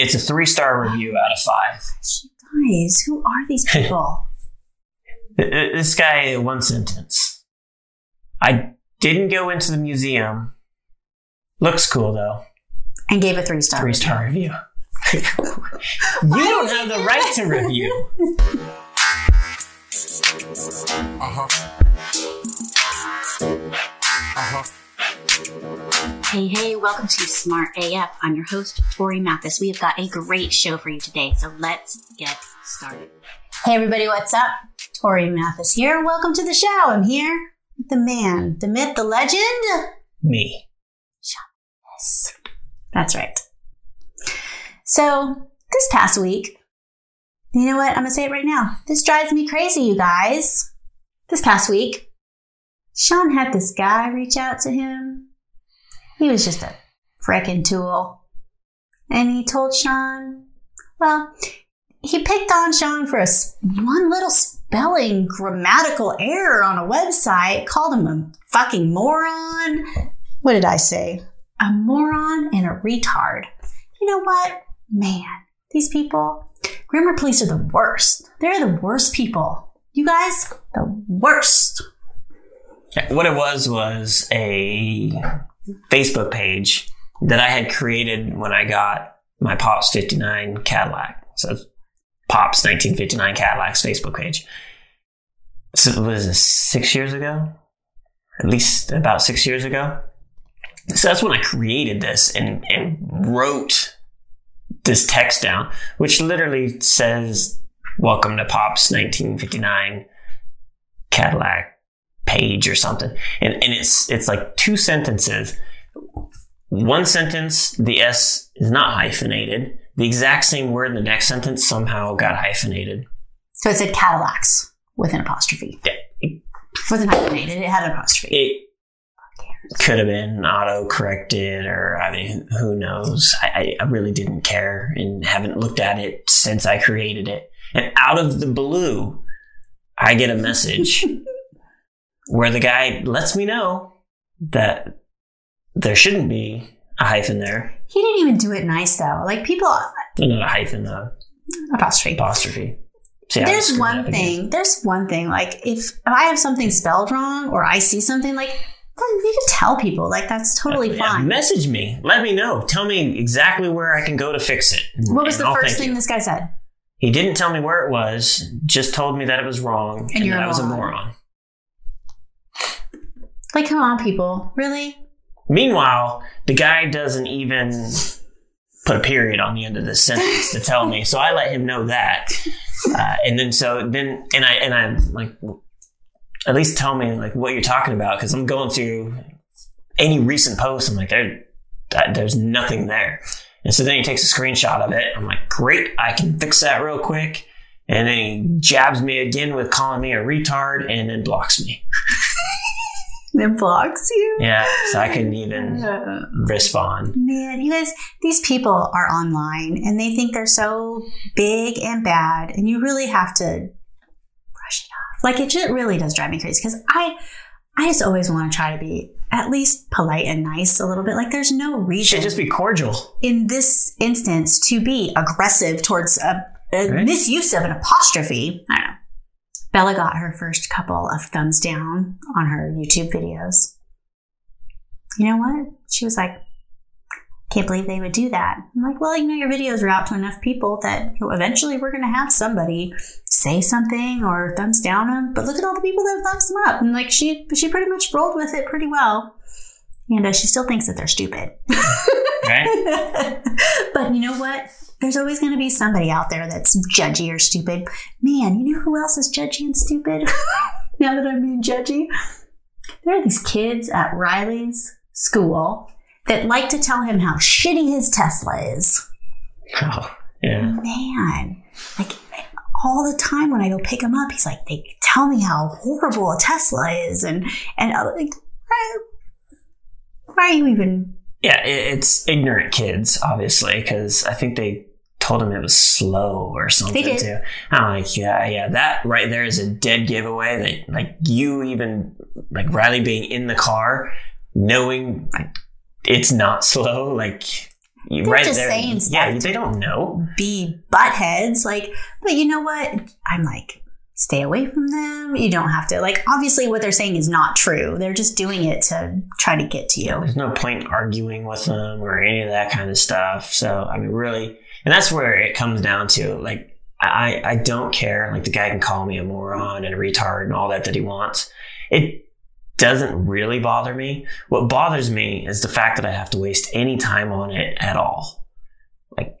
It's a three star review out of five. Guys, who are these people? Th- th- This guy, one sentence. I didn't go into the museum. Looks cool though. and gave a three star. Three star review. you don't have the right to review. Uh-huh. Hey, hey, welcome to Smart AF. I'm your host, Tori Mathis. We have got a great show for you today, so let's get started. Hey, everybody, what's up? Tori Mathis here. Welcome to the show. I'm here with the man, the myth, the legend. Me. Yes, that's right. So, this past week, you know what? I'm going to say it right now. This drives me crazy, you guys. This past week, Sean had this guy reach out to him. He was just a frickin' tool. And he told Sean, well, he picked on Sean for a one little spelling grammatical error on a website, called him a fucking moron. What did I say? A moron and a retard. You know what? Man, these people, grammar police are the worst. They're the worst people. You guys, the worst. What it was was a Facebook page that I had created when I got my Pops 59 Cadillac. So Pops 1959 Cadillac's Facebook page. So what is this, six years ago? At least about six years ago. So that's when I created this and, and wrote this text down, which literally says, Welcome to Pops 1959 Cadillac page or something. And, and it's it's like two sentences. One sentence, the S is not hyphenated. The exact same word in the next sentence somehow got hyphenated. So it said Cadillacs with an apostrophe. Yeah, It, Wasn't hyphenated, it had an apostrophe. it could have been auto corrected, or I mean, who knows? I, I, I really didn't care and haven't looked at it since I created it. And out of the blue, I get a message where the guy lets me know that there shouldn't be a hyphen there. He didn't even do it nice though. Like people, Not a hyphen, a apostrophe. apostrophe. See, There's one up again. thing. There's one thing. Like if, if I have something spelled wrong or I see something like, you can tell people. Like that's totally Yeah, fine. message me. Let me know. Tell me exactly where I can go to fix it. What was And the I'll first thing you. this guy said? He didn't tell me where it was. Just told me that it was wrong and, you're that I was a moron. Like, come on, people, really? Meanwhile, the guy doesn't even put a period on the end of this sentence to tell me. So I let him know that, uh, and then so then and I and I'm like at least tell me like what you're talking about because I'm going through any recent posts. I'm like there, that, there's nothing there, and so then he takes a screenshot of it. I'm like, great, I can fix that real quick. And then he jabs me again with calling me a retard and then blocks me. It blocks you. Yeah, so I couldn't even respond. Man, you guys, these people are online and they think they're so big and bad, and you really have to brush it off. Like it just really does drive me crazy because I, I just always want to try to be at least polite and nice a little bit. Like there's no reason should just be cordial. in this instance to be aggressive towards a, a Right. misuse of an apostrophe. I don't know. Bella got her first couple of thumbs down on her YouTube videos. You know what? She was like, can't believe they would do that. I'm like, well, you know, your videos are out to enough people that eventually we're going to have somebody say something or thumbs down them. But look at all the people that thumbs them up. And like, she, she pretty much rolled with it pretty well. And uh, she still thinks that they're stupid. Right? but you know what? There's always going to be somebody out there that's judgy or stupid. Man, you know who else is judgy and stupid? now that I'm being judgy, there are these kids at Riley's school that like to tell him how shitty his Tesla is. Oh, yeah. Man, like all the time when I go pick him up, he's like, they tell me how horrible a Tesla is, and and I'm like, why, why are you even Yeah, it's ignorant kids, obviously, because I think they told him it was slow or something did. too. I'm like, yeah, yeah, that right there is a dead giveaway that like you even like Riley being in the car, knowing it's not slow, like They're right just there. saying yeah, they don't know. be buttheads. Like, but you know what? I'm like, stay away from them. You don't have to. Like, obviously, what they're saying is not true. They're just doing it to try to get to you. There's no point arguing with them or any of that kind of stuff. So I mean, really, and that's where it comes down to. Like, I I don't care. Like the guy can call me a moron and a retard and all that that he wants. It doesn't really bother me. What bothers me is the fact that I have to waste any time on it at all. Like,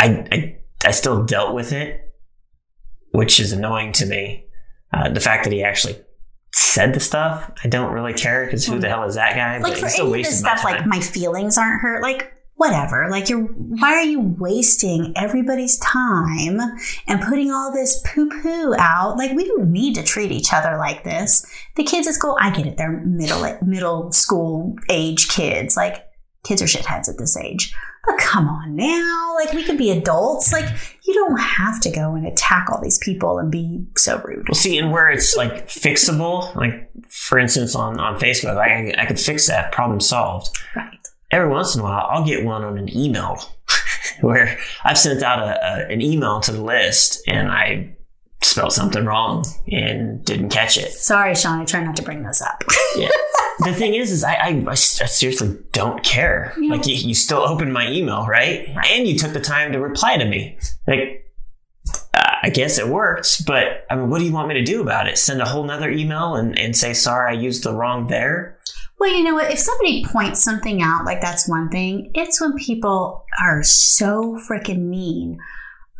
I I, I still dealt with it, which is annoying to me. Uh, the fact that he actually said the stuff, I don't really care because who the hell is that guy? Like But for still any of this stuff, like my feelings aren't hurt. Like whatever. Like you're. Why are you wasting everybody's time and putting all this poo poo out? Like we don't need to treat each other like this. The kids at school, I get it. They're middle middle school age kids. Like kids are shitheads at this age. Come on now, like we could be adults. Like you don't have to go and attack all these people and be so rude. Well, see, and where it's like fixable, like for instance on, on Facebook, I, I could fix that, problem solved. Right. Every once in a while, I'll get one on an email where I've sent out a, a, an email to the list and I spelled something wrong and didn't catch it. Sorry, Sean. I try not to bring those up. Yeah. the thing is, is I, I, I seriously don't care. Yeah. Like you, you still opened my email, right? And you took the time to reply to me. Like, uh, I guess it worked, but I mean, what do you want me to do about it? Send a whole nother email and, and say, sorry, I used the wrong there? Well, you know what? If somebody points something out, like that's one thing. It's when people are so freaking mean.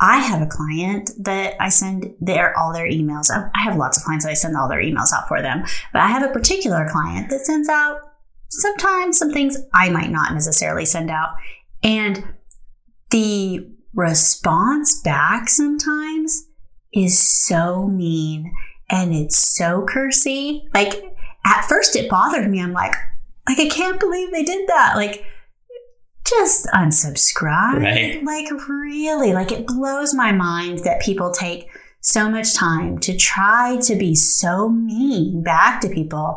I have a client that I send their all their emails. I have lots of clients that I send all their emails out for them, but I have a particular client that sends out sometimes some things I might not necessarily send out, and the response back sometimes is so mean and it's so cursy. Like at first it bothered me. I'm like, like I can't believe they did that. Like just unsubscribe. Right. Like really, like it blows my mind that people take so much time to try to be so mean back to people.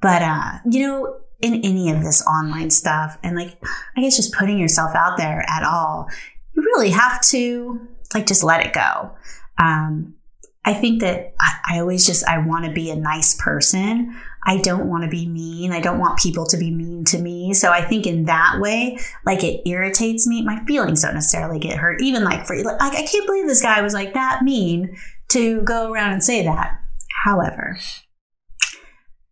But uh, you know, in any of this online stuff and like I guess just putting yourself out there at all, you really have to like just let it go. Um, I think that I, I always just I want to be a nice person. I don't want to be mean. I don't want people to be mean to me. So I think in that way, like it irritates me. My feelings don't necessarily get hurt. Even like for like I can't believe this guy was like that mean to go around and say that. However,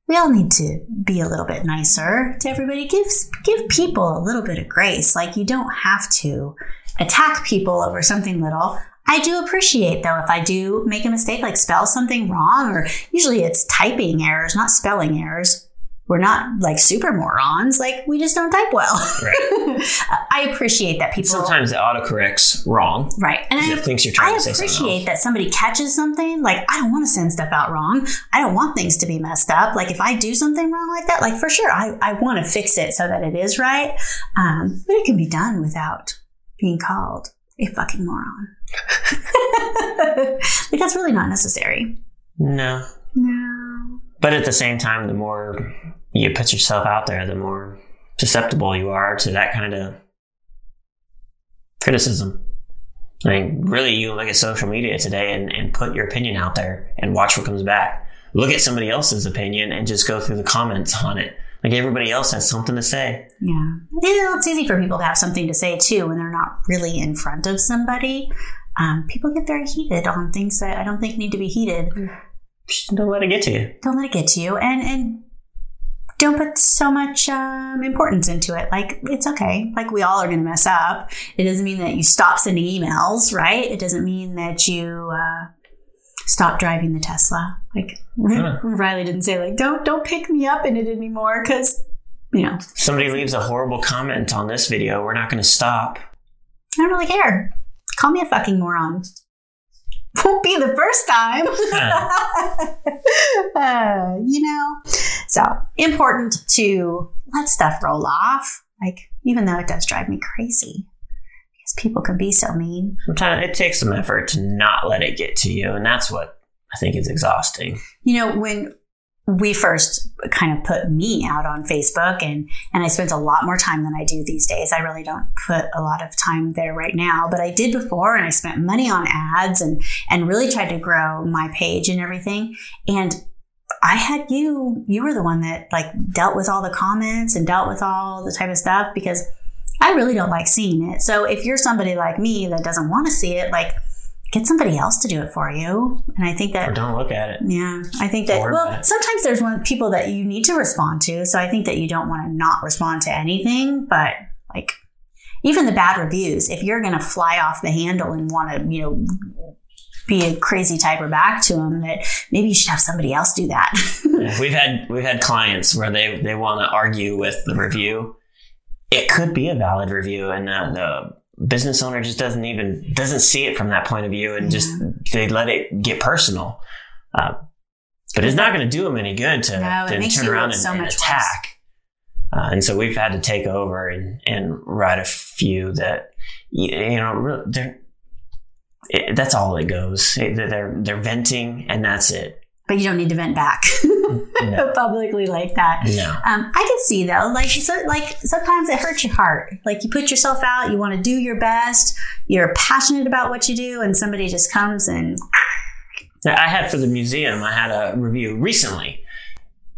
we all need to be a little bit nicer to everybody. Give give people a little bit of grace. Like you don't have to attack people over something little. I do appreciate though if I do make a mistake, like spell something wrong, or usually it's typing errors, not spelling errors. We're not like super morons. Like we just don't type well. Right. I appreciate that people Sometimes it autocorrects wrong. right, and I it thinks you're trying I to say something appreciate that somebody catches something. Like, I don't want to send stuff out wrong. I don't want things to be messed up. Like, if I do something wrong like that, like for sure, I, I want to fix it so that it is right. Um, but it can be done without being called a fucking moron. like, that's really not necessary. No. No. But at the same time, the more you put yourself out there, the more susceptible you are to that kind of criticism. I mean, really, you look at social media today and, and put your opinion out there and watch what comes back. Look at somebody else's opinion and just go through the comments on it. Like everybody else has something to say. Yeah. It's easy for people to have something to say too when they're not really in front of somebody. Um, people get very heated on things that I don't think need to be heated. Don't let it get to you. don't let it get to you and and don't put so much um, importance into it like it's okay like we all are going to mess up it doesn't mean that you stop sending emails right it doesn't mean that you uh, stop driving the tesla. Like Huh. riley didn't say like don't don't pick me up in it anymore because you know. Somebody leaves a horrible comment on this video, we're not going to stop. i don't really care. Call me a fucking moron. Won't be the first time. Uh, you know. So important to let stuff roll off. Like even though it does drive me crazy people can be so mean Sometimes it takes some effort to not let it get to you, and that's what I think is exhausting. you know when we first kind of put me out on Facebook and and I spent a lot more time than I do these days. I really don't put a lot of time there right now, but I did before and I spent money on ads and and really tried to grow my page and everything. And I had you you were the one that like dealt with all the comments and dealt with all the type of stuff because I really don't like seeing it. So if you're somebody like me that doesn't want to see it, like get somebody else to do it for you. And I think that Or don't look at it. yeah, I think that. Or Well, that. sometimes there's one people that you need to respond to, so I think that you don't want to not respond to anything. But like, even the bad reviews, if you're going to fly off the handle and want to, you know, be a crazy typer back to them, that maybe you should have somebody else do that. Yeah, we've had we've had clients where they they want to argue with the review. It could be a valid review, and the business owner just doesn't even doesn't see it from that point of view, and just they let it get personal. Uh, but it's not going to do them any good to, No, to turn around and, so and attack. Uh, and so we've had to take over and, and write a few that you, you know they're it, that's all it goes. It- they're they're venting, and that's it. But you don't need to vent back No. publicly like that. No. Um, I can see though, like so, like sometimes it hurts your heart. Like you put yourself out, you want to do your best, you're passionate about what you do, and somebody just comes and I had for the museum, I had a review recently.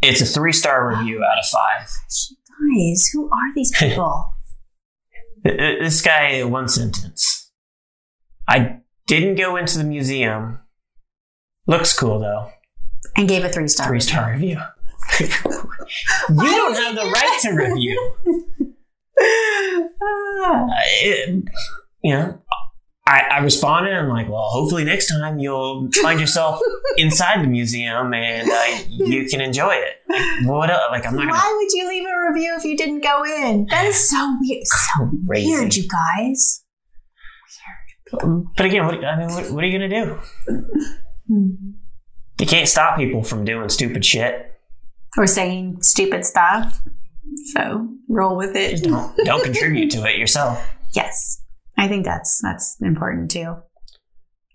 It's a three star review out of five. guys, who are these people? Th- th- This guy, one sentence. I didn't go into the museum. Looks cool though. And gave a three star. Three star review. you don't have the right to review. Uh, it- you know, I, I responded. I'm like, well, hopefully next time you'll find yourself inside the museum and uh, you can enjoy it. Like, what? el- Like, I'm not gonna Why would you leave a review if you didn't go in? That is so weird. So Crazy. weird, you guys. But again, what, I mean, what, what are you gonna do? You can't stop people from doing stupid shit. Or saying stupid stuff. So roll with it. Don't don't contribute to it yourself. Yes, I think that's that's important too.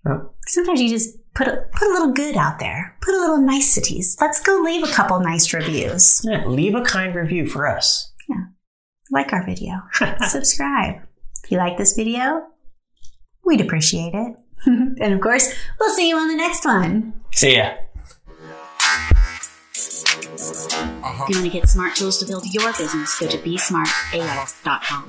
Oh. Sometimes you just put a put a little good out there. Put a little niceties. Let's go leave a couple nice reviews. Yeah, leave a kind review for us. Yeah, like our video. Subscribe. If you like this video, we'd appreciate it. and of course, we'll see you on the next one. See ya. Uh-huh. If you want to get smart tools to build your business, go to besmartaf.com.